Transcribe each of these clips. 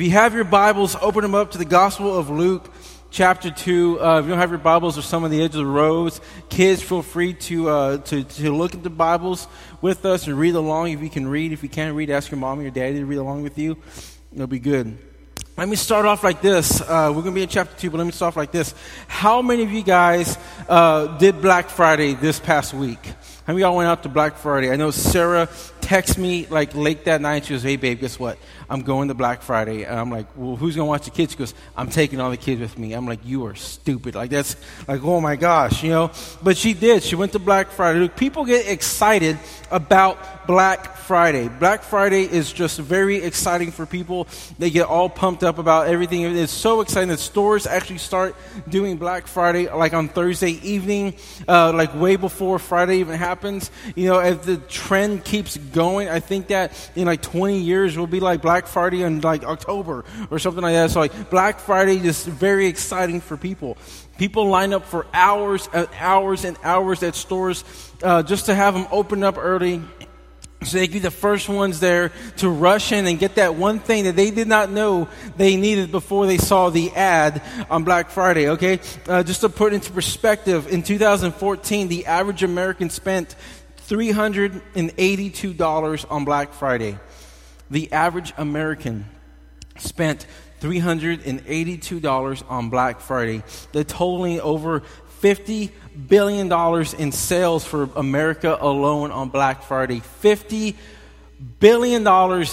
If you have your Bibles, open them up to the Gospel of Luke, chapter 2. Uh, if you don't have your Bibles, or some on the edge of the rows. Kids, feel free to, uh, to, to look at the Bibles with us and read along. If you can read, if you can't read, ask your mom or your daddy to read along with you. It'll be good. Let me start off like this. Uh, we're going to be in chapter 2, but let me start off like this. How many of you guys uh, did Black Friday this past week? Many of y'all went out to Black Friday? I know Sarah texted me like late that night. She goes, "Hey babe, guess what? I'm going to Black Friday." And I'm like, "Well, who's gonna watch the kids?" She goes, "I'm taking all the kids with me." I'm like, "You are stupid!" Like that's like, oh my gosh, you know. But she did. She went to Black Friday. Look, people get excited about Black Friday. Black Friday is just very exciting for people. They get all pumped up about everything. It's so exciting that stores actually start doing Black Friday like on Thursday evening, uh, like way before Friday even happens. You know, as the trend keeps going, I think that in like 20 years will be like Black Friday in like October or something like that. So like Black Friday is very exciting for people. People line up for hours and hours and hours at stores uh, just to have them open up early so they could be the first ones there to rush in and get that one thing that they did not know they needed before they saw the ad on Black Friday, okay? Uh, just to put into perspective, in 2014, the average American spent $382 on Black Friday. The average American spent $382 on Black Friday. The totaling over $50 billion in sales for America alone on Black Friday. $50 billion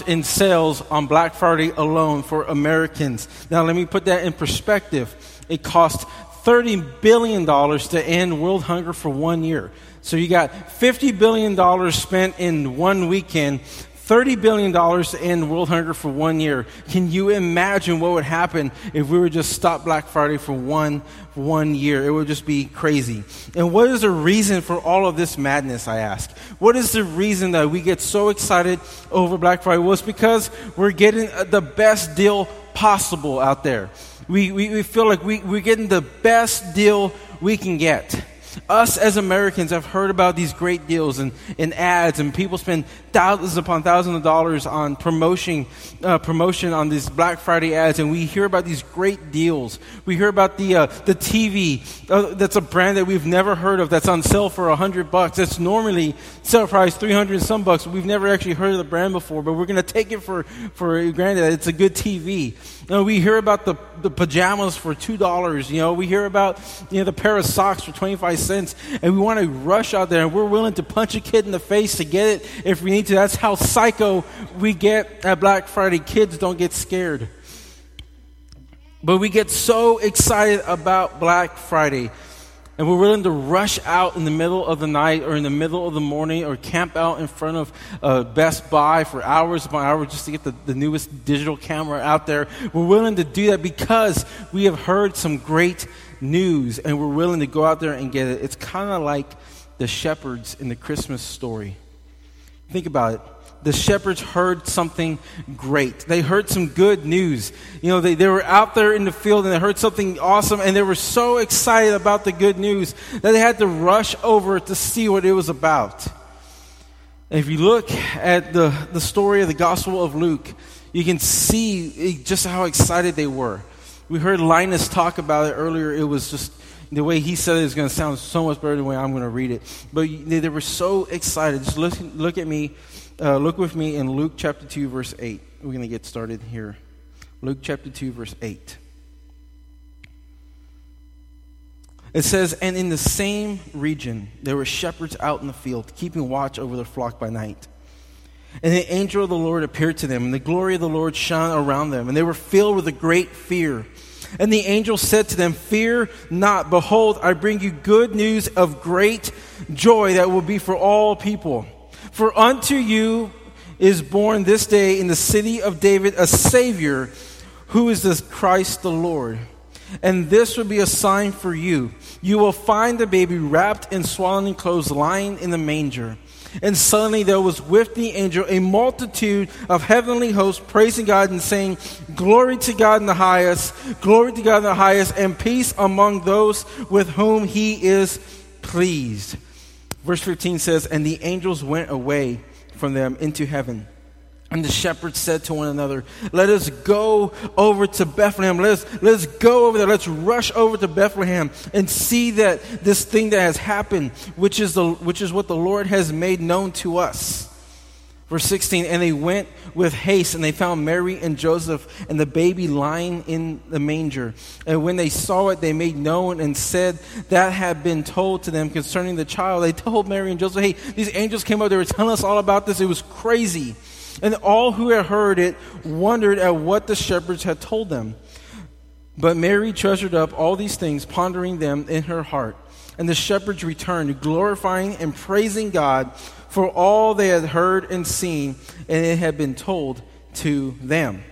in sales on Black Friday alone for Americans. Now, let me put that in perspective. It cost $30 billion to end world hunger for one year. So you got $50 billion spent in one weekend $30 billion to end world hunger for one year. Can you imagine what would happen if we were just stop Black Friday for one, one year? It would just be crazy. And what is the reason for all of this madness, I ask? What is the reason that we get so excited over Black Friday? Well, it's because we're getting uh, the best deal possible out there. We, we, we feel like we, we're getting the best deal we can get us as Americans have heard about these great deals and, and ads, and people spend thousands upon thousands of dollars on promotion, uh, promotion on these Black Friday ads, and we hear about these great deals. We hear about the, uh, the TV uh, that's a brand that we've never heard of that's on sale for 100 bucks. That's normally sale price 300 and some bucks. We've never actually heard of the brand before, but we're going to take it for, for granted that it's a good TV. You know, we hear about the, the pajamas for $2. You know, we hear about you know, the pair of socks for 25 cents, and we want to rush out there, and we're willing to punch a kid in the face to get it if we need to. That's how psycho we get at Black Friday. Kids don't get scared. But we get so excited about Black Friday and we're willing to rush out in the middle of the night or in the middle of the morning or camp out in front of uh, Best Buy for hours upon hours just to get the, the newest digital camera out there. We're willing to do that because we have heard some great news and we're willing to go out there and get it. It's kind of like the shepherds in the Christmas story. Think about it the shepherds heard something great. They heard some good news. You know, they, they were out there in the field and they heard something awesome and they were so excited about the good news that they had to rush over to see what it was about. And if you look at the, the story of the Gospel of Luke, you can see just how excited they were. We heard Linus talk about it earlier. It was just the way he said it is going to sound so much better than the way I'm going to read it. But they, they were so excited. Just look, look at me uh, look with me in Luke chapter 2, verse 8. We're going to get started here. Luke chapter 2, verse 8. It says, And in the same region there were shepherds out in the field, keeping watch over their flock by night. And the angel of the Lord appeared to them, and the glory of the Lord shone around them, and they were filled with a great fear. And the angel said to them, Fear not, behold, I bring you good news of great joy that will be for all people. For unto you is born this day in the city of David a Savior who is the Christ the Lord. And this will be a sign for you. You will find the baby wrapped in swaddling clothes lying in the manger. And suddenly there was with the angel a multitude of heavenly hosts praising God and saying, Glory to God in the highest, glory to God in the highest, and peace among those with whom he is pleased. Verse 15 says, And the angels went away from them into heaven, And the shepherds said to one another, Let us go over to Bethlehem. Let us, let us go over there. Let's rush over to Bethlehem and see that this thing that has happened, which is, the, which is what the Lord has made known to us. Verse 16, and they went with haste, and they found Mary and Joseph and the baby lying in the manger. And when they saw it, they made known and said that had been told to them concerning the child. They told Mary and Joseph, hey, these angels came up, they were telling us all about this. It was crazy. And all who had heard it wondered at what the shepherds had told them. But Mary treasured up all these things, pondering them in her heart. And the shepherds returned, glorifying and praising God for all they had heard and seen, and it had been told to them.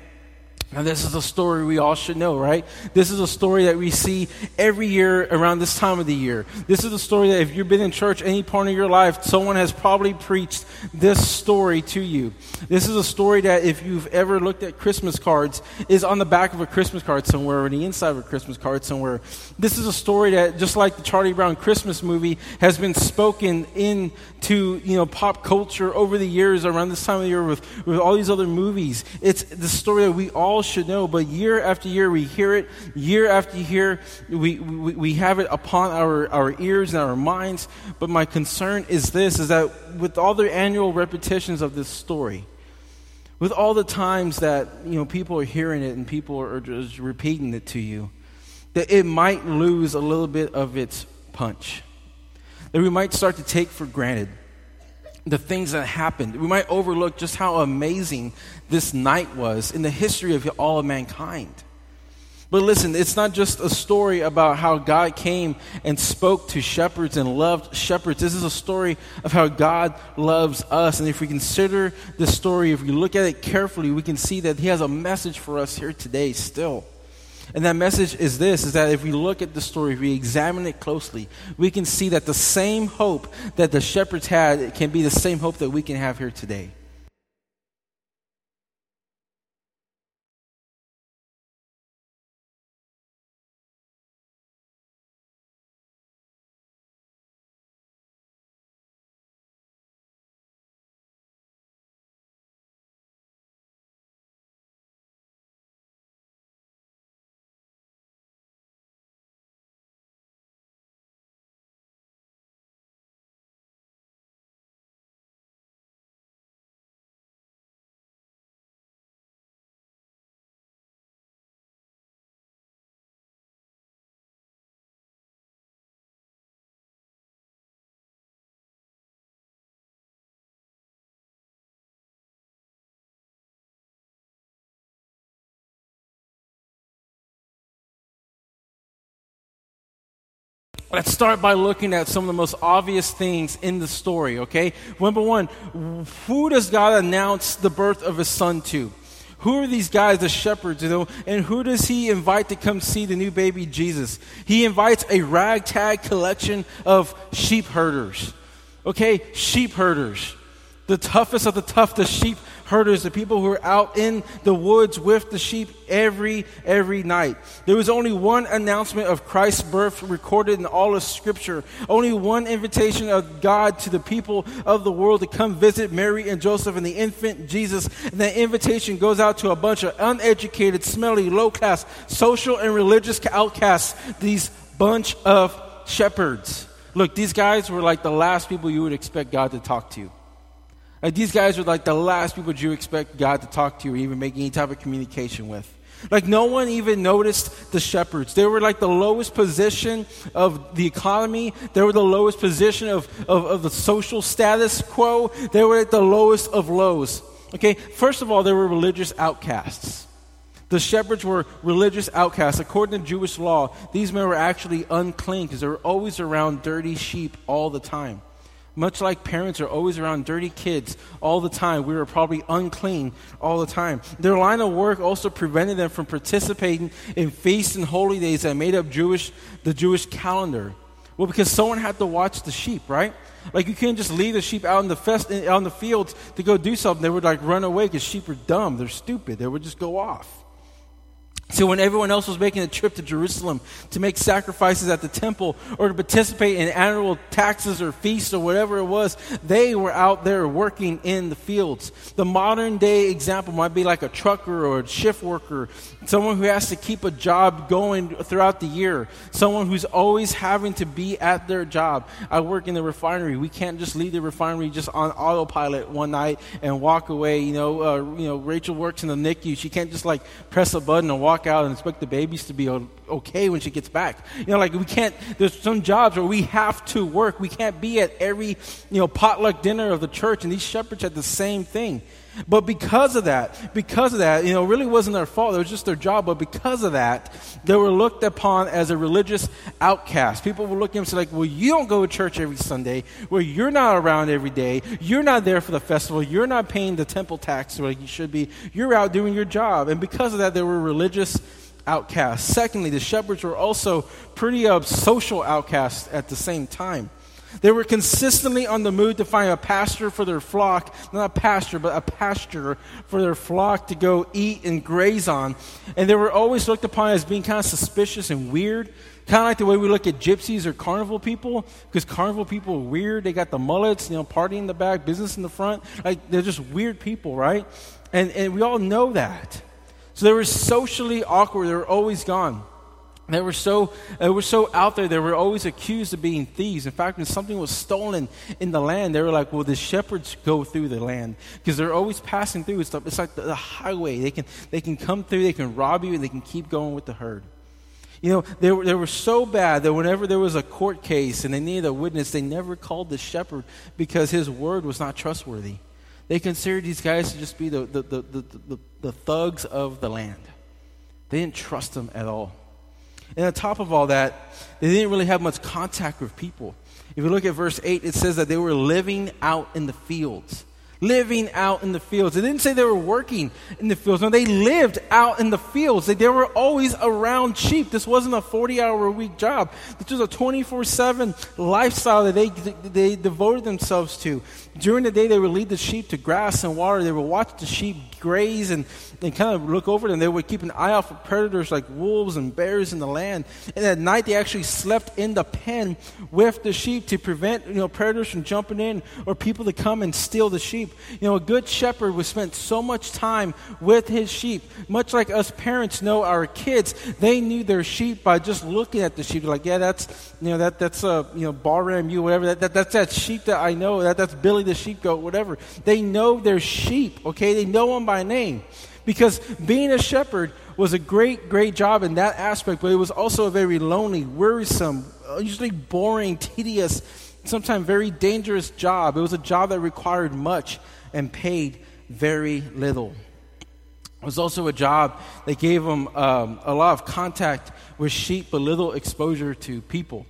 Now, this is a story we all should know, right? This is a story that we see every year around this time of the year. This is a story that if you've been in church any part of your life, someone has probably preached this story to you. This is a story that if you've ever looked at Christmas cards, is on the back of a Christmas card somewhere or the inside of a Christmas card somewhere. This is a story that, just like the Charlie Brown Christmas movie, has been spoken into you know pop culture over the years around this time of year with, with all these other movies. It's the story that we all should know, but year after year we hear it, year after year we, we, we have it upon our, our ears and our minds. But my concern is this, is that with all the annual repetitions of this story, with all the times that you know people are hearing it and people are just repeating it to you, that it might lose a little bit of its punch. That we might start to take for granted the things that happened. We might overlook just how amazing this night was in the history of all of mankind. But listen, it's not just a story about how God came and spoke to shepherds and loved shepherds. This is a story of how God loves us. And if we consider this story, if we look at it carefully, we can see that He has a message for us here today still. And that message is this is that if we look at the story, if we examine it closely, we can see that the same hope that the shepherds had can be the same hope that we can have here today. Let's start by looking at some of the most obvious things in the story, okay? Number one, who does God announce the birth of his son to? Who are these guys, the shepherds, you know? And who does he invite to come see the new baby Jesus? He invites a ragtag collection of sheep herders. Okay? Sheep herders. The toughest of the tough, the sheep herders, the people who are out in the woods with the sheep every, every night. There was only one announcement of Christ's birth recorded in all of Scripture. Only one invitation of God to the people of the world to come visit Mary and Joseph and the infant Jesus. And that invitation goes out to a bunch of uneducated, smelly, low class, social and religious outcasts, these bunch of shepherds. Look, these guys were like the last people you would expect God to talk to. Like these guys are like the last people you expect God to talk to or even make any type of communication with. Like no one even noticed the shepherds. They were like the lowest position of the economy. They were the lowest position of, of, of the social status quo. They were at the lowest of lows. Okay, first of all, they were religious outcasts. The shepherds were religious outcasts. According to Jewish law, these men were actually unclean because they were always around dirty sheep all the time. Much like parents are always around dirty kids all the time, we were probably unclean all the time. Their line of work also prevented them from participating in feasts and holy days that made up Jewish, the Jewish calendar. Well, because someone had to watch the sheep, right? Like you can't just leave the sheep out in the fest, out in the fields to go do something. They would like run away because sheep are dumb. They're stupid. They would just go off. So when everyone else was making a trip to Jerusalem to make sacrifices at the temple or to participate in annual taxes or feasts or whatever it was, they were out there working in the fields. The modern day example might be like a trucker or a shift worker, someone who has to keep a job going throughout the year, someone who's always having to be at their job. I work in the refinery. We can't just leave the refinery just on autopilot one night and walk away. You know, uh, you know, Rachel works in the NICU. She can't just like press a button and walk out and expect the babies to be okay when she gets back. You know, like we can't, there's some jobs where we have to work. We can't be at every, you know, potluck dinner of the church. And these shepherds had the same thing. But because of that, because of that, you know, it really wasn't their fault. It was just their job. But because of that, they were looked upon as a religious outcast. People would look at them and say, like, well, you don't go to church every Sunday, Well, you're not around every day, you're not there for the festival, you're not paying the temple tax like you should be, you're out doing your job. And because of that, they were religious outcasts. Secondly, the shepherds were also pretty uh, social outcasts at the same time. They were consistently on the move to find a pasture for their flock, not a pasture, but a pasture for their flock to go eat and graze on. And they were always looked upon as being kind of suspicious and weird, kind of like the way we look at gypsies or carnival people, because carnival people are weird. They got the mullets, you know, party in the back, business in the front. Like, they're just weird people, right? And, and we all know that. So they were socially awkward. They were always gone. They were so they were so out there. They were always accused of being thieves. In fact, when something was stolen in the land, they were like, "Well, the shepherds go through the land because they're always passing through. It's, it's like the, the highway. They can they can come through. They can rob you, and they can keep going with the herd." You know, they were, they were so bad that whenever there was a court case and they needed a witness, they never called the shepherd because his word was not trustworthy. They considered these guys to just be the, the, the, the, the, thugs of the land. They didn't trust them at all. And on top of all that, they didn't really have much contact with people. If you look at verse 8, it says that they were living out in the fields living out in the fields. It didn't say they were working in the fields. No, they lived out in the fields. They, they were always around sheep. This wasn't a 40 hour a week job. This was a 24 7 lifestyle that they, they devoted themselves to. During the day, they would lead the sheep to grass and water. They would watch the sheep graze and, and kind of look over them. They would keep an eye out for predators like wolves and bears in the land. And at night, they actually slept in the pen with the sheep to prevent you know, predators from jumping in or people to come and steal the sheep. You know, a good shepherd would spend so much time with his sheep. Much like us parents know our kids, they knew their sheep by just looking at the sheep. They're like, yeah, that's, you know, that, that's, a, you know, Baa-Ram-Ewe, whatever. That, that, that's that sheep that I know. That, that's Billy the sheep goat, whatever. They know their sheep, okay? They know them by name. Because being a shepherd was a great, great job in that aspect, but it was also a very lonely, wearisome, usually boring, tedious, sometimes very dangerous job. It was a job that required much and paid very little. It was also a job that gave them um, a lot of contact with sheep, but little exposure to people.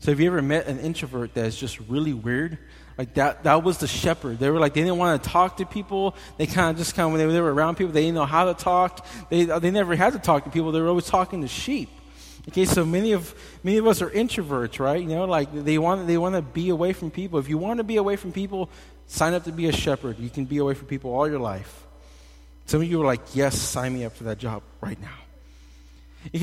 So, have you ever met an introvert that's just really weird? Like that, that was the shepherd. They were like, they didn't want to talk to people. They kind of just kind of, when they, they were around people, they didn't know how to talk. They, they never had to talk to people. They were always talking to sheep. Okay, so many of many of us are introverts, right? You know, like they want they want to be away from people. If you want to be away from people, sign up to be a shepherd. You can be away from people all your life. Some of you are like, yes, sign me up for that job right now.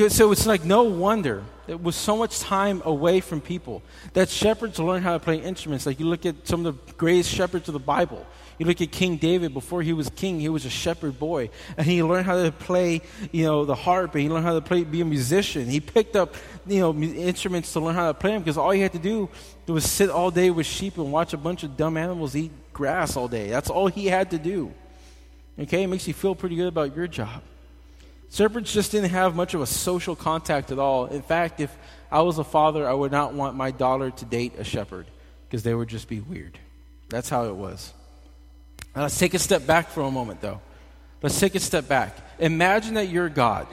So it's like no wonder that with so much time away from people that shepherds learn how to play instruments. Like you look at some of the greatest shepherds of the Bible. You look at King David, before he was king, he was a shepherd boy. And he learned how to play, you know, the harp, and he learned how to play, be a musician. He picked up, you know, instruments to learn how to play them because all he had to do was sit all day with sheep and watch a bunch of dumb animals eat grass all day. That's all he had to do. Okay? It makes you feel pretty good about your job. Shepherds just didn't have much of a social contact at all. In fact, if I was a father, I would not want my daughter to date a shepherd because they would just be weird. That's how it was. Now, let's take a step back for a moment, though. Let's take a step back. Imagine that you're God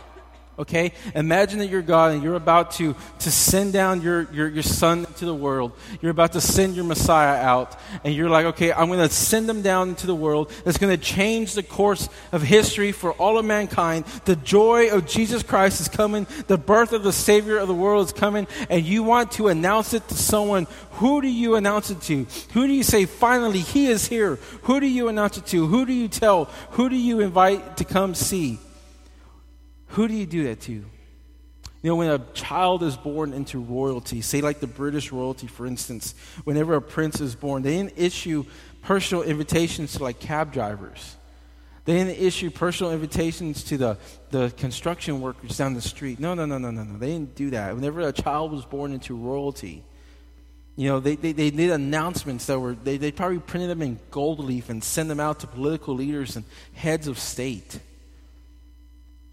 okay? Imagine that you're God and you're about to, to send down your, your, your son to the world. You're about to send your Messiah out. And you're like, okay, I'm going to send him down into the world. That's going to change the course of history for all of mankind. The joy of Jesus Christ is coming. The birth of the Savior of the world is coming. And you want to announce it to someone. Who do you announce it to? Who do you say, finally, he is here? Who do you announce it to? Who do you tell? Who do you invite to come see? Who do you do that to? You know, when a child is born into royalty, say like the British royalty, for instance, whenever a prince is born, they didn't issue personal invitations to like cab drivers. They didn't issue personal invitations to the, the construction workers down the street. No, no, no, no, no, no. They didn't do that. Whenever a child was born into royalty, you know, they, they, they did announcements that were, they, they probably printed them in gold leaf and sent them out to political leaders and heads of state.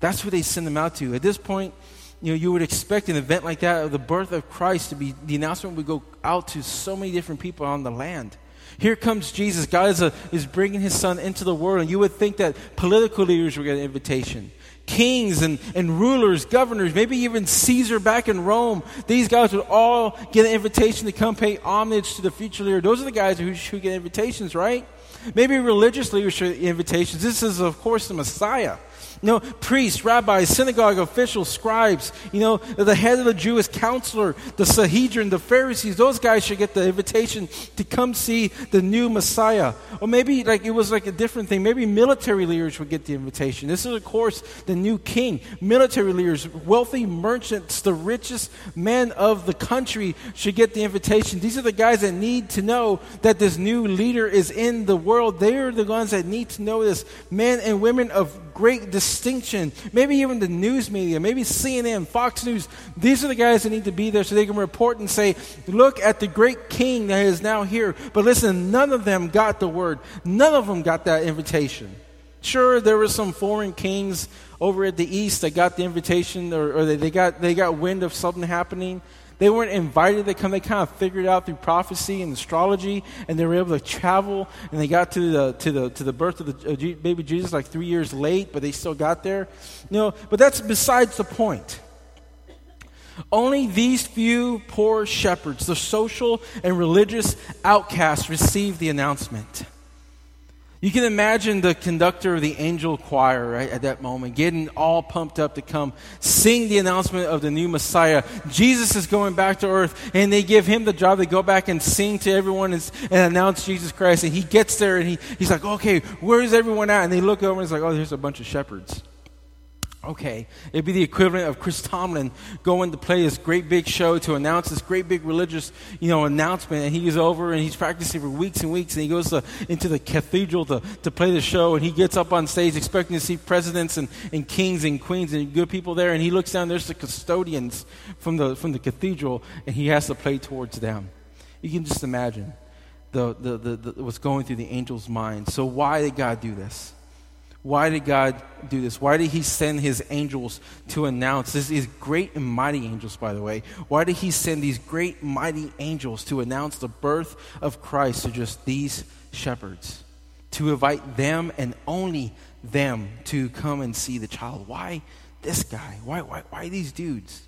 That's what they send them out to. At this point, you know, you would expect an event like that, of the birth of Christ, to be, the announcement would go out to so many different people on the land. Here comes Jesus. God is, a, is bringing his son into the world, and you would think that political leaders would get an invitation kings and, and rulers, governors, maybe even Caesar back in Rome, these guys would all get an invitation to come pay homage to the future leader. Those are the guys who, who get invitations, right? Maybe religious leadership invitations. This is, of course, the Messiah. You know, priests, rabbis, synagogue officials, scribes, you know, the head of the Jewish counselor, the Sanhedrin, the Pharisees, those guys should get the invitation to come see the new Messiah. Or maybe like it was like a different thing. Maybe military leaders would get the invitation. This is, of course, the new king. Military leaders, wealthy merchants, the richest men of the country should get the invitation. These are the guys that need to know that this new leader is in the world. They are the ones that need to know this. Men and women of great distinction. Maybe even the news media, maybe CNN, Fox News. These are the guys that need to be there so they can report and say, look at the great king that is now here. But listen, none of them got the word. None of them got that invitation. Sure, there were some foreign kings over at the east that got the invitation or, or they, they, got, they got wind of something happening. They weren't invited to come. They kind of figured it out through prophecy and astrology, and they were able to travel. And they got to the to the to the birth of the uh, baby Jesus like three years late, but they still got there. You know, but that's besides the point. Only these few poor shepherds, the social and religious outcasts, received the announcement. You can imagine the conductor of the angel choir right at that moment getting all pumped up to come sing the announcement of the new Messiah. Jesus is going back to earth, and they give him the job to go back and sing to everyone and, and announce Jesus Christ. And he gets there and he, he's like, okay, where's everyone at? And they look over and it's like, oh, there's a bunch of shepherds. Okay, it'd be the equivalent of Chris Tomlin going to play this great big show to announce this great big religious, you know, announcement, and he's over and he's practicing for weeks and weeks, and he goes to, into the cathedral to, to play the show, and he gets up on stage expecting to see presidents and, and kings and queens and good people there, and he looks down, there's the custodians from the from the cathedral, and he has to play towards them. You can just imagine the, the, the, the what's going through the angel's mind. So why did God do this? Why did God do this? Why did He send His angels to announce? This is great and mighty angels, by the way. Why did He send these great mighty angels to announce the birth of Christ to just these shepherds? To invite them and only them to come and see the child. Why this guy? Why, why, why these dudes?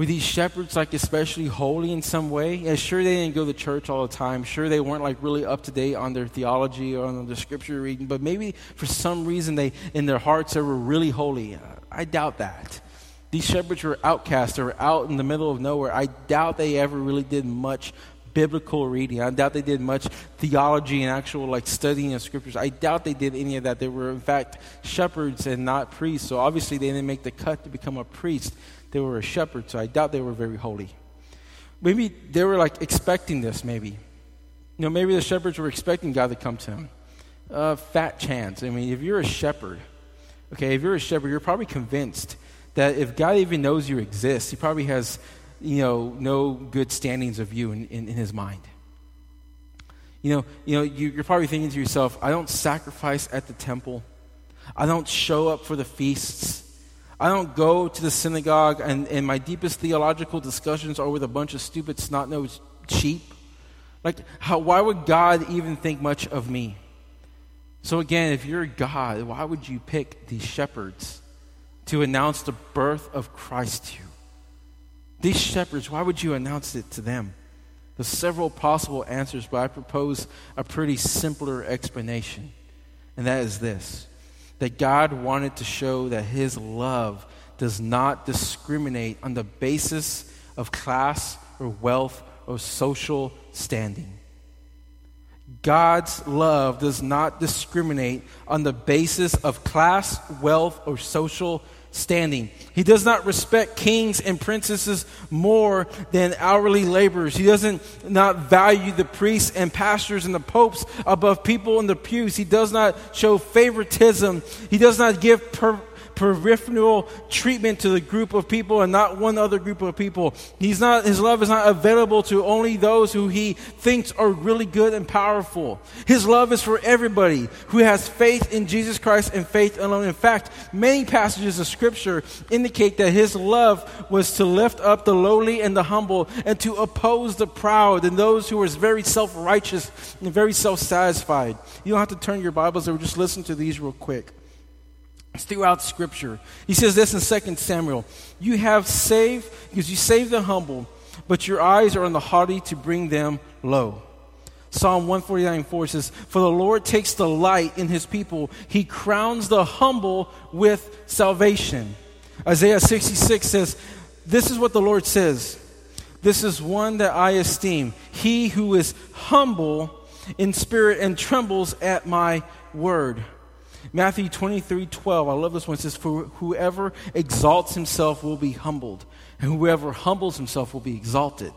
Were these shepherds like especially holy in some way? Yeah, sure they didn't go to church all the time. Sure they weren't like really up to date on their theology or on the scripture reading, but maybe for some reason they in their hearts they were really holy. Uh, I doubt that. These shepherds were outcasts. They were out in the middle of nowhere. I doubt they ever really did much biblical reading. I doubt they did much theology and actual like studying of scriptures. I doubt they did any of that. They were in fact shepherds and not priests. So obviously they didn't make the cut to become a priest. They were a shepherd, so I doubt they were very holy. Maybe they were like expecting this, maybe. You know, maybe the shepherds were expecting God to come to them. Uh, fat chance. I mean, if you're a shepherd, okay, if you're a shepherd, you're probably convinced that if God even knows you exist, he probably has, you know, no good standings of you in, in, in his mind. You know, you know, you, you're probably thinking to yourself, I don't sacrifice at the temple. I don't show up for the feasts. I don't go to the synagogue and, and my deepest theological discussions are with a bunch of stupid snot-nosed sheep. Like, how, why would God even think much of me? So, again, if you're God, why would you pick these shepherds to announce the birth of Christ to you? These shepherds, why would you announce it to them? There's several possible answers, but I propose a pretty simpler explanation, and that is this that God wanted to show that his love does not discriminate on the basis of class or wealth or social standing. God's love does not discriminate on the basis of class, wealth, or social standing. He does not respect kings and princesses more than hourly laborers. He doesn't not value the priests and pastors and the popes above people in the pews. He does not show favoritism. He does not give per- peripheral treatment to the group of people and not one other group of people. He's not, his love is not available to only those who he thinks are really good and powerful. His love is for everybody who has faith in Jesus Christ and faith alone. In fact, many passages of scripture indicate that his love was to lift up the lowly and the humble and to oppose the proud and those who are very self-righteous and very self-satisfied. You don't have to turn your Bibles or just listen to these real quick. It's throughout Scripture. He says this in 2 Samuel You have saved, because you save the humble, but your eyes are on the haughty to bring them low. Psalm 149 4 says, For the Lord takes delight in his people, he crowns the humble with salvation. Isaiah 66 says, This is what the Lord says. This is one that I esteem. He who is humble in spirit and trembles at my word. Matthew 23 12, I love this one. It says, For whoever exalts himself will be humbled, and whoever humbles himself will be exalted.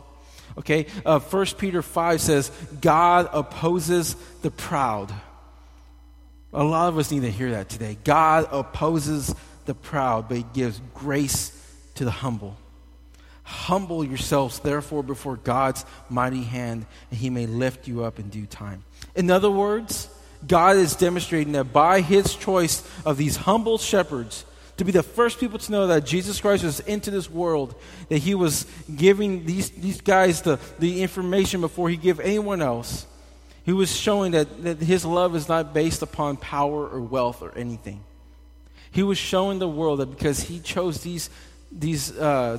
Okay? Uh, 1 Peter 5 says, God opposes the proud. A lot of us need to hear that today. God opposes the proud, but he gives grace to the humble. Humble yourselves, therefore, before God's mighty hand, and he may lift you up in due time. In other words, God is demonstrating that by his choice of these humble shepherds to be the first people to know that Jesus Christ was into this world, that he was giving these, these guys the, the information before he gave anyone else. He was showing that, that his love is not based upon power or wealth or anything. He was showing the world that because he chose these, these uh,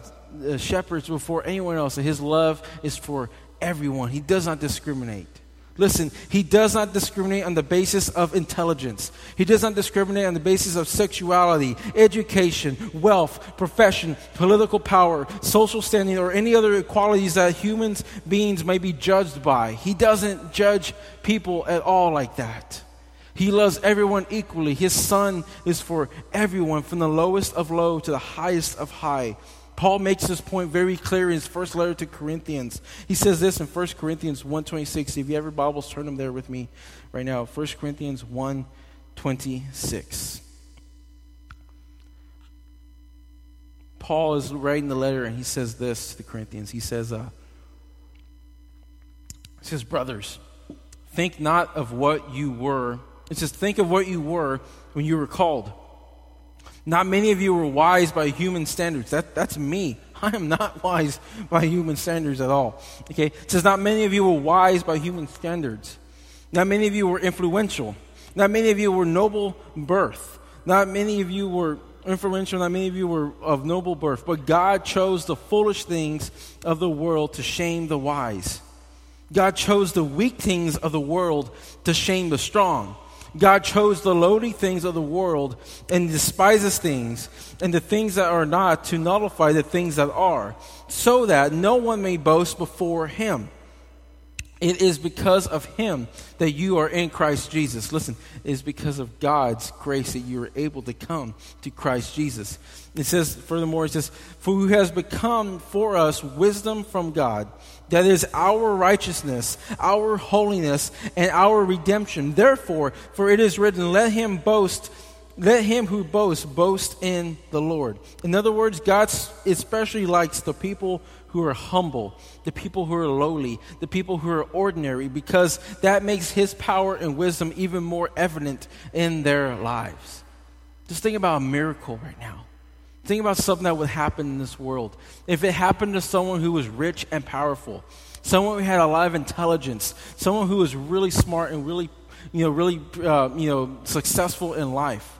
shepherds before anyone else, that his love is for everyone. He does not discriminate. Listen, he does not discriminate on the basis of intelligence. He does not discriminate on the basis of sexuality, education, wealth, profession, political power, social standing, or any other equalities that human beings may be judged by. He doesn't judge people at all like that. He loves everyone equally. His son is for everyone, from the lowest of low to the highest of high. Paul makes this point very clear in his first letter to Corinthians. He says this in 1 Corinthians 1.26. If you have your Bibles, turn them there with me right now. 1 Corinthians 1.26. Paul is writing the letter and he says this to the Corinthians. He says, uh, he says, brothers, think not of what you were. It says, think of what you were when you were called. Not many of you were wise by human standards. That, that's me. I am not wise by human standards at all. Okay? It says, Not many of you were wise by human standards. Not many of you were influential. Not many of you were noble birth. Not many of you were influential. Not many of you were of noble birth. But God chose the foolish things of the world to shame the wise. God chose the weak things of the world to shame the strong. God chose the lowly things of the world and despises things and the things that are not to nullify the things that are, so that no one may boast before him. It is because of him that you are in Christ Jesus. Listen, it is because of God's grace that you are able to come to Christ Jesus. It says, furthermore, it says, For who has become for us wisdom from God that is our righteousness, our holiness, and our redemption. Therefore, for it is written, Let him boast, let him who boasts boast in the Lord. In other words, God especially likes the people who are humble, the people who are lowly, the people who are ordinary, because that makes his power and wisdom even more evident in their lives. Just think about a miracle right now. Think about something that would happen in this world. If it happened to someone who was rich and powerful, someone who had a lot of intelligence, someone who was really smart and really, you know, really, uh, you know, successful in life,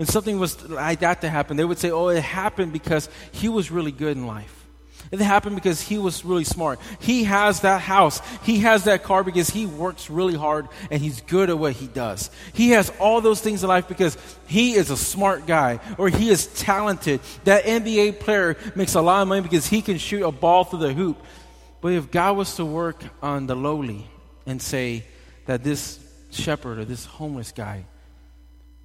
and something was like that to happen, they would say, "Oh, it happened because he was really good in life." It happened because he was really smart. He has that house. He has that car because he works really hard and he's good at what he does. He has all those things in life because he is a smart guy or he is talented. That NBA player makes a lot of money because he can shoot a ball through the hoop. But if God was to work on the lowly and say, that this shepherd or this homeless guy,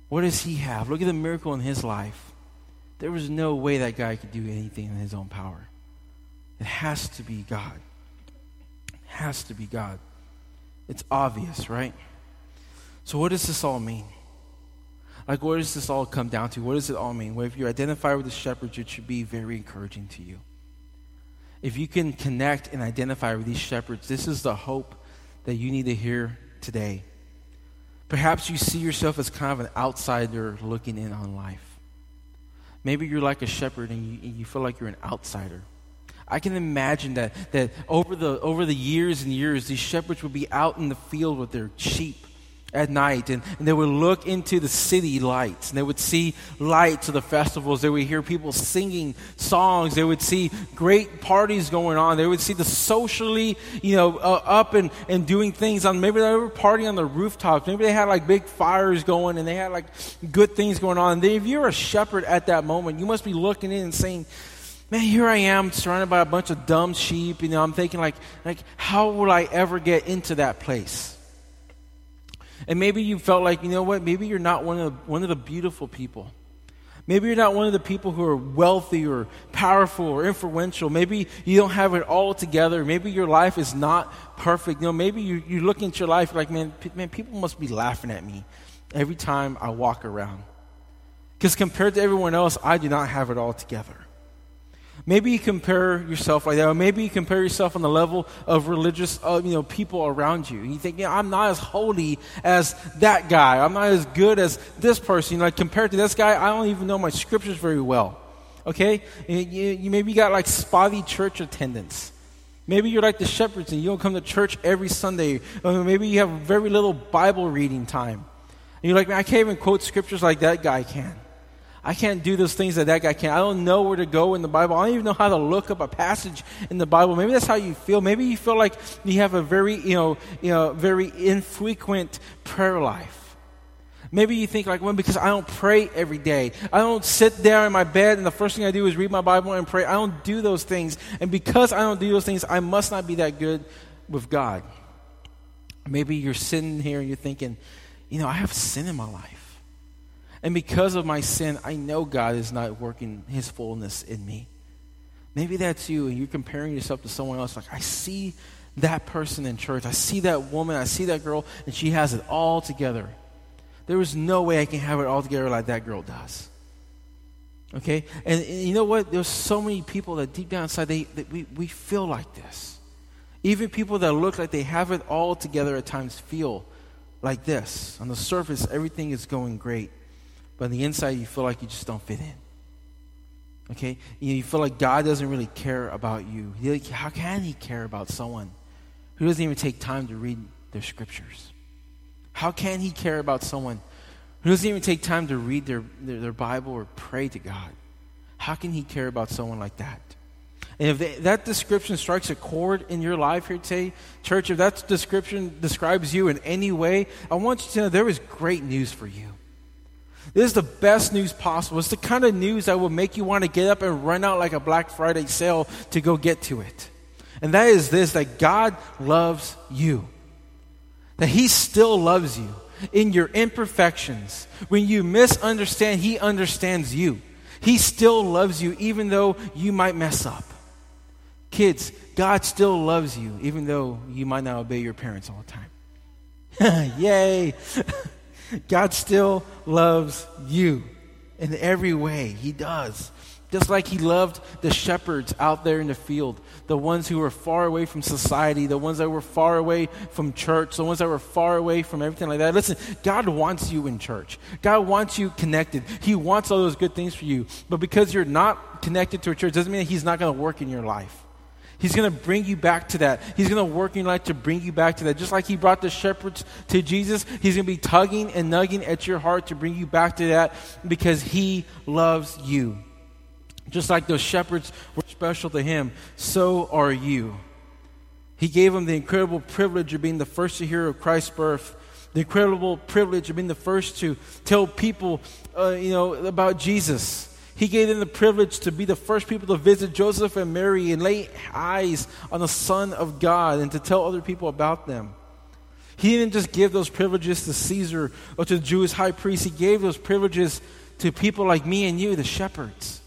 what does he have? Look at the miracle in his life. There was no way that guy could do anything in his own power. It has to be God. It has to be God. It's obvious, right? So, what does this all mean? Like, what does this all come down to? What does it all mean? Well, if you identify with the shepherds, it should be very encouraging to you. If you can connect and identify with these shepherds, this is the hope that you need to hear today. Perhaps you see yourself as kind of an outsider looking in on life. Maybe you're like a shepherd and you, and you feel like you're an outsider. I can imagine that, that over, the, over the years and years, these shepherds would be out in the field with their sheep at night and, and, they would look into the city lights and they would see lights of the festivals. They would hear people singing songs. They would see great parties going on. They would see the socially you know uh, up and, and doing things on maybe they were partying on the rooftops. Maybe they had like big fires going and they had like good things going on. And if you're a shepherd at that moment you must be looking in and saying man here i am surrounded by a bunch of dumb sheep you know i'm thinking like like how will i ever get into that place and maybe you felt like, you know what, maybe you're not one of the, one of the beautiful people. Maybe you're not one of the people who are wealthy or powerful or influential. Maybe you don't have it all together. Maybe your life is not perfect. You know, maybe you, you look into your life like, man, man, people must be laughing at me every time I walk around. Because compared to everyone else, I do not have it all together. Maybe you compare yourself like that, or maybe you compare yourself on the level of religious, uh, you know, people around you. And you think, yeah, I'm not as holy as that guy. I'm not as good as this person. You know, like compared to this guy, I don't even know my scriptures very well. Okay, you, you maybe you got like spotty church attendance. Maybe you're like the shepherds and you don't come to church every Sunday. Or maybe you have very little Bible reading time. And you're like, man, I can't even quote scriptures like that guy can. I can't do those things that that guy can. I don't know where to go in the Bible. I don't even know how to look up a passage in the Bible. Maybe that's how you feel. Maybe you feel like you have a very, you know, you know, very infrequent prayer life. Maybe you think like, well, because I don't pray every day. I don't sit there in my bed and the first thing I do is read my Bible and pray. I don't do those things. And because I don't do those things, I must not be that good with God. Maybe you're sitting here and you're thinking, you know, I have sin in my life. And because of my sin, I know God is not working his fullness in me. Maybe that's you, and you're comparing yourself to someone else. Like, I see that person in church. I see that woman. I see that girl, and she has it all together. There is no way I can have it all together like that girl does. Okay? And, and you know what? There's so many people that deep down inside, they, they, we, we feel like this. Even people that look like they have it all together at times feel like this. On the surface, everything is going great. But on the inside, you feel like you just don't fit in. Okay? You feel like God doesn't really care about you. How can He care about someone who doesn't even take time to read their scriptures? How can He care about someone who doesn't even take time to read their, their, their Bible or pray to God? How can He care about someone like that? And if they, that description strikes a chord in your life here today, church, if that description describes you in any way, I want you to know there is great news for you. This is the best news possible. It's the kind of news that will make you want to get up and run out like a Black Friday sale to go get to it. And that is this that God loves you. That He still loves you in your imperfections. When you misunderstand, He understands you. He still loves you even though you might mess up. Kids, God still loves you even though you might not obey your parents all the time. Yay! God still loves you in every way. He does. Just like he loved the shepherds out there in the field, the ones who were far away from society, the ones that were far away from church, the ones that were far away from everything like that. Listen, God wants you in church. God wants you connected. He wants all those good things for you. But because you're not connected to a church doesn't mean that he's not going to work in your life. He's going to bring you back to that. He's going to work in your life to bring you back to that. Just like he brought the shepherds to Jesus, he's going to be tugging and nugging at your heart to bring you back to that because he loves you. Just like those shepherds were special to him, so are you. He gave them the incredible privilege of being the first to hear of Christ's birth, the incredible privilege of being the first to tell people, uh, you know, about Jesus. He gave them the privilege to be the first people to visit Joseph and Mary and lay eyes on the Son of God and to tell other people about them. He didn't just give those privileges to Caesar or to the Jewish high priest, he gave those privileges to people like me and you, the shepherds.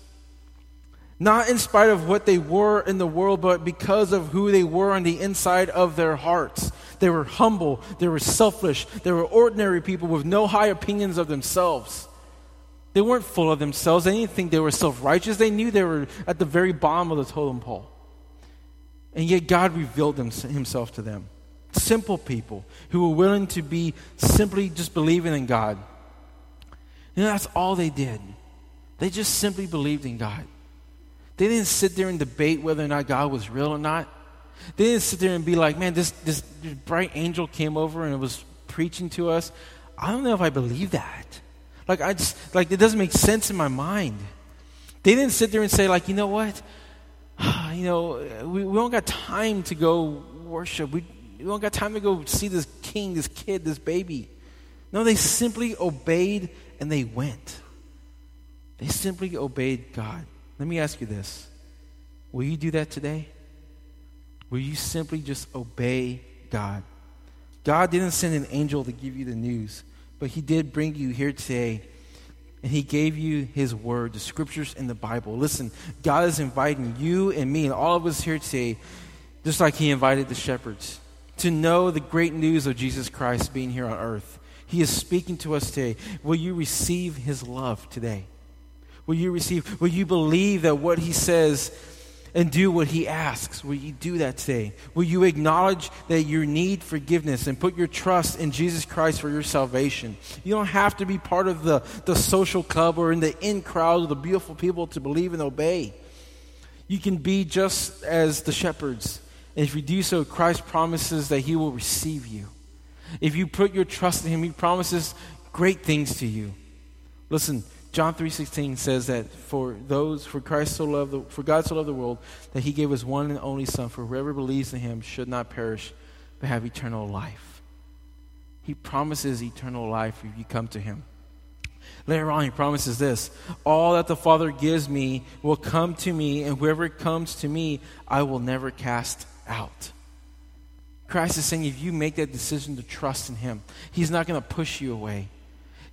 Not in spite of what they were in the world, but because of who they were on the inside of their hearts. They were humble, they were selfish, they were ordinary people with no high opinions of themselves. They weren't full of themselves. They didn't think they were self righteous. They knew they were at the very bottom of the totem pole. And yet God revealed himself to them. Simple people who were willing to be simply just believing in God. That's all they did. They just simply believed in God. They didn't sit there and debate whether or not God was real or not. They didn't sit there and be like, man, this, this bright angel came over and it was preaching to us. I don't know if I believe that. Like, I just, like, it doesn't make sense in my mind. They didn't sit there and say, like, you know what? you know, we, we don't got time to go worship. We, we don't got time to go see this king, this kid, this baby. No, they simply obeyed and they went. They simply obeyed God. Let me ask you this Will you do that today? Will you simply just obey God? God didn't send an angel to give you the news, but He did bring you here today and he gave you his word, the scriptures in the Bible. Listen, God is inviting you and me and all of us here today, just like he invited the shepherds, to know the great news of Jesus Christ being here on earth. He is speaking to us today. Will you receive his love today? Will you receive, will you believe that what he says and do what he asks? Will you do that today? Will you acknowledge that you need forgiveness and put your trust in Jesus Christ for your salvation? You don't have to be part of the, the social club or in the in crowd of the beautiful people to believe and obey. You can be just as the shepherds. And if you do so, Christ promises that he will receive you. If you put your trust in him, he promises great things to you. Listen, John 3:16 says that for those for Christ so loved the, for God so loved the world that he gave his one and only son for whoever believes in him should not perish but have eternal life. He promises eternal life if you come to him. Later on, he promises this All that the Father gives me will come to me, and whoever comes to me, I will never cast out. Christ is saying if you make that decision to trust in him, he's not going to push you away.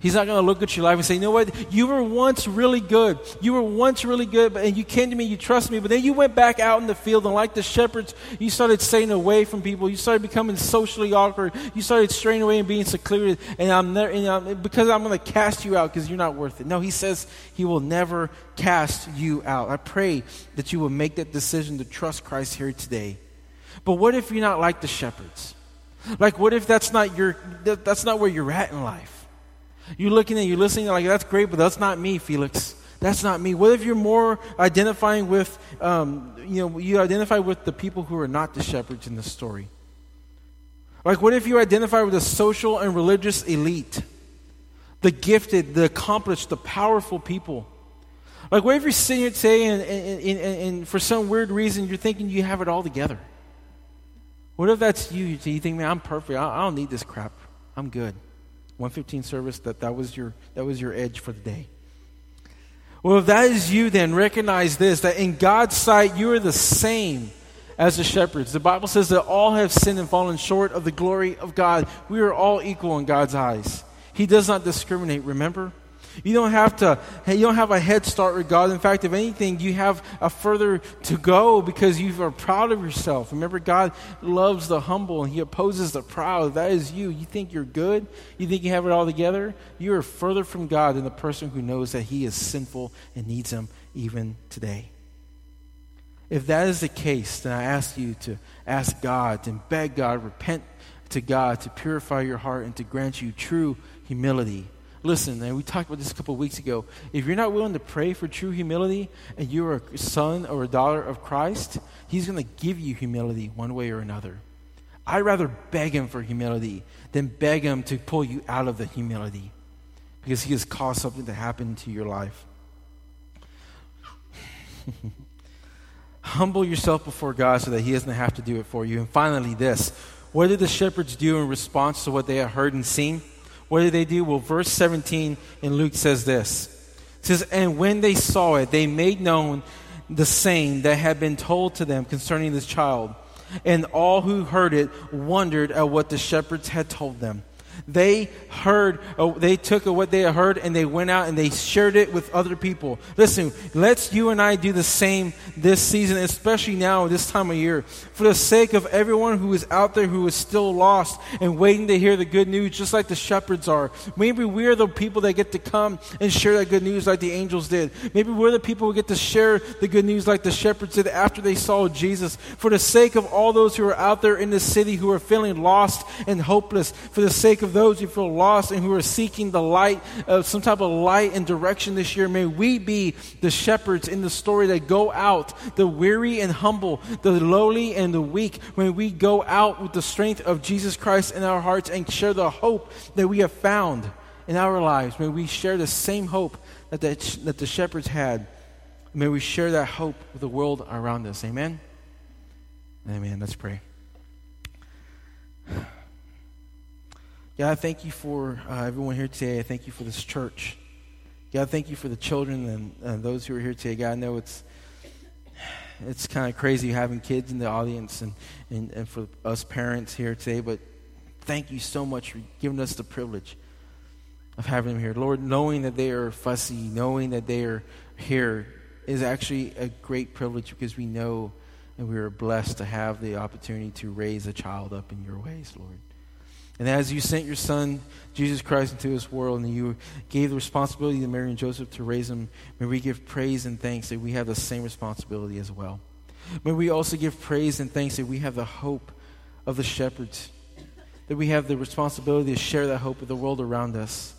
He's not going to look at your life and say, you know what? You were once really good. You were once really good, and you came to me, you trusted me, but then you went back out in the field, and like the shepherds, you started staying away from people. You started becoming socially awkward. You started straying away and being secluded, and I'm there, and I'm, because I'm going to cast you out because you're not worth it. No, he says he will never cast you out. I pray that you will make that decision to trust Christ here today. But what if you're not like the shepherds? Like, what if that's not your, that's not where you're at in life? You're looking at, you're listening, like, that's great, but that's not me, Felix. That's not me. What if you're more identifying with, um, you know, you identify with the people who are not the shepherds in the story? Like, what if you identify with the social and religious elite? The gifted, the accomplished, the powerful people. Like, what if you're sitting here today and, and, and, and, for some weird reason you're thinking you have it all together? What if that's you? You think, man, I'm perfect. I, I don't need this crap. I'm good. 115 service that that was your that was your edge for the day. Well, if that is you, then recognize this that in God's sight you are the same as the shepherds. The Bible says that all have sinned and fallen short of the glory of God. We are all equal in God's eyes. He does not discriminate, remember? You don't have to, you don't have a head start with God. In fact, if anything, you have a further to go because you are proud of yourself. Remember, God loves the humble and He opposes the proud. That is you. You think you're good? You think you have it all together? You are further from God than the person who knows that He is sinful and needs Him even today. If that is the case, then I ask you to ask God, and beg God, repent to God to purify your heart and to grant you true humility Listen, and we talked about this a couple weeks ago. If you're not willing to pray for true humility and you're a son or a daughter of Christ, He's going to give you humility one way or another. I'd rather beg Him for humility than beg Him to pull you out of the humility because He has caused something to happen to your life. Humble yourself before God so that He doesn't have to do it for you. And finally, this what did the shepherds do in response to what they had heard and seen? What did they do? Well, verse 17 in Luke says this. It says, And when they saw it, they made known the saying that had been told to them concerning this child. and all who heard it wondered at what the shepherds had told them. They heard, uh, they took what they heard and they went out and they shared it with other people. Listen, let's you and I do the same this season, especially now, this time of year. For the sake of everyone who is out there who is still lost and waiting to hear the good news, just like the shepherds are. Maybe we're the people that get to come and share that good news like the angels did. Maybe we're the people who get to share the good news like the shepherds did after they saw Jesus. For the sake of all those who are out there in the city who are feeling lost and hopeless, for the sake of those who feel lost and who are seeking the light of some type of light and direction this year, may we be the shepherds in the story that go out, the weary and humble, the lowly and the weak. May we go out with the strength of Jesus Christ in our hearts and share the hope that we have found in our lives. May we share the same hope that the, that the shepherds had. May we share that hope with the world around us. Amen? Amen. Let's pray. God, thank you for uh, everyone here today. I thank you for this church. God, thank you for the children and those who are here today. God, I know it's it's kind of crazy having kids in the audience and, and, and for us parents here today, but thank you so much for giving us the privilege of having them here. Lord, knowing that they are fussy, knowing that they are here is actually a great privilege because we know and we are blessed to have the opportunity to raise a child up in your ways, Lord. And as you sent your son, Jesus Christ, into this world, and you gave the responsibility to Mary and Joseph to raise him, may we give praise and thanks that we have the same responsibility as well. May we also give praise and thanks that we have the hope of the shepherds, that we have the responsibility to share that hope with the world around us.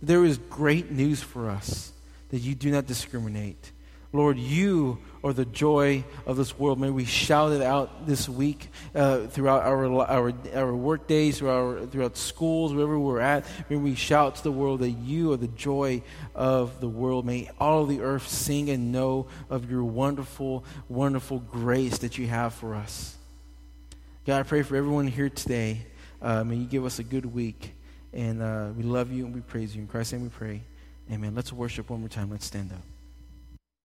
There is great news for us that you do not discriminate Lord, you are the joy of this world. May we shout it out this week uh, throughout our, our, our work days, throughout, our, throughout schools, wherever we're at. May we shout to the world that you are the joy of the world. May all the earth sing and know of your wonderful, wonderful grace that you have for us. God, I pray for everyone here today. Uh, may you give us a good week. And uh, we love you and we praise you. In Christ's name we pray. Amen. Let's worship one more time. Let's stand up.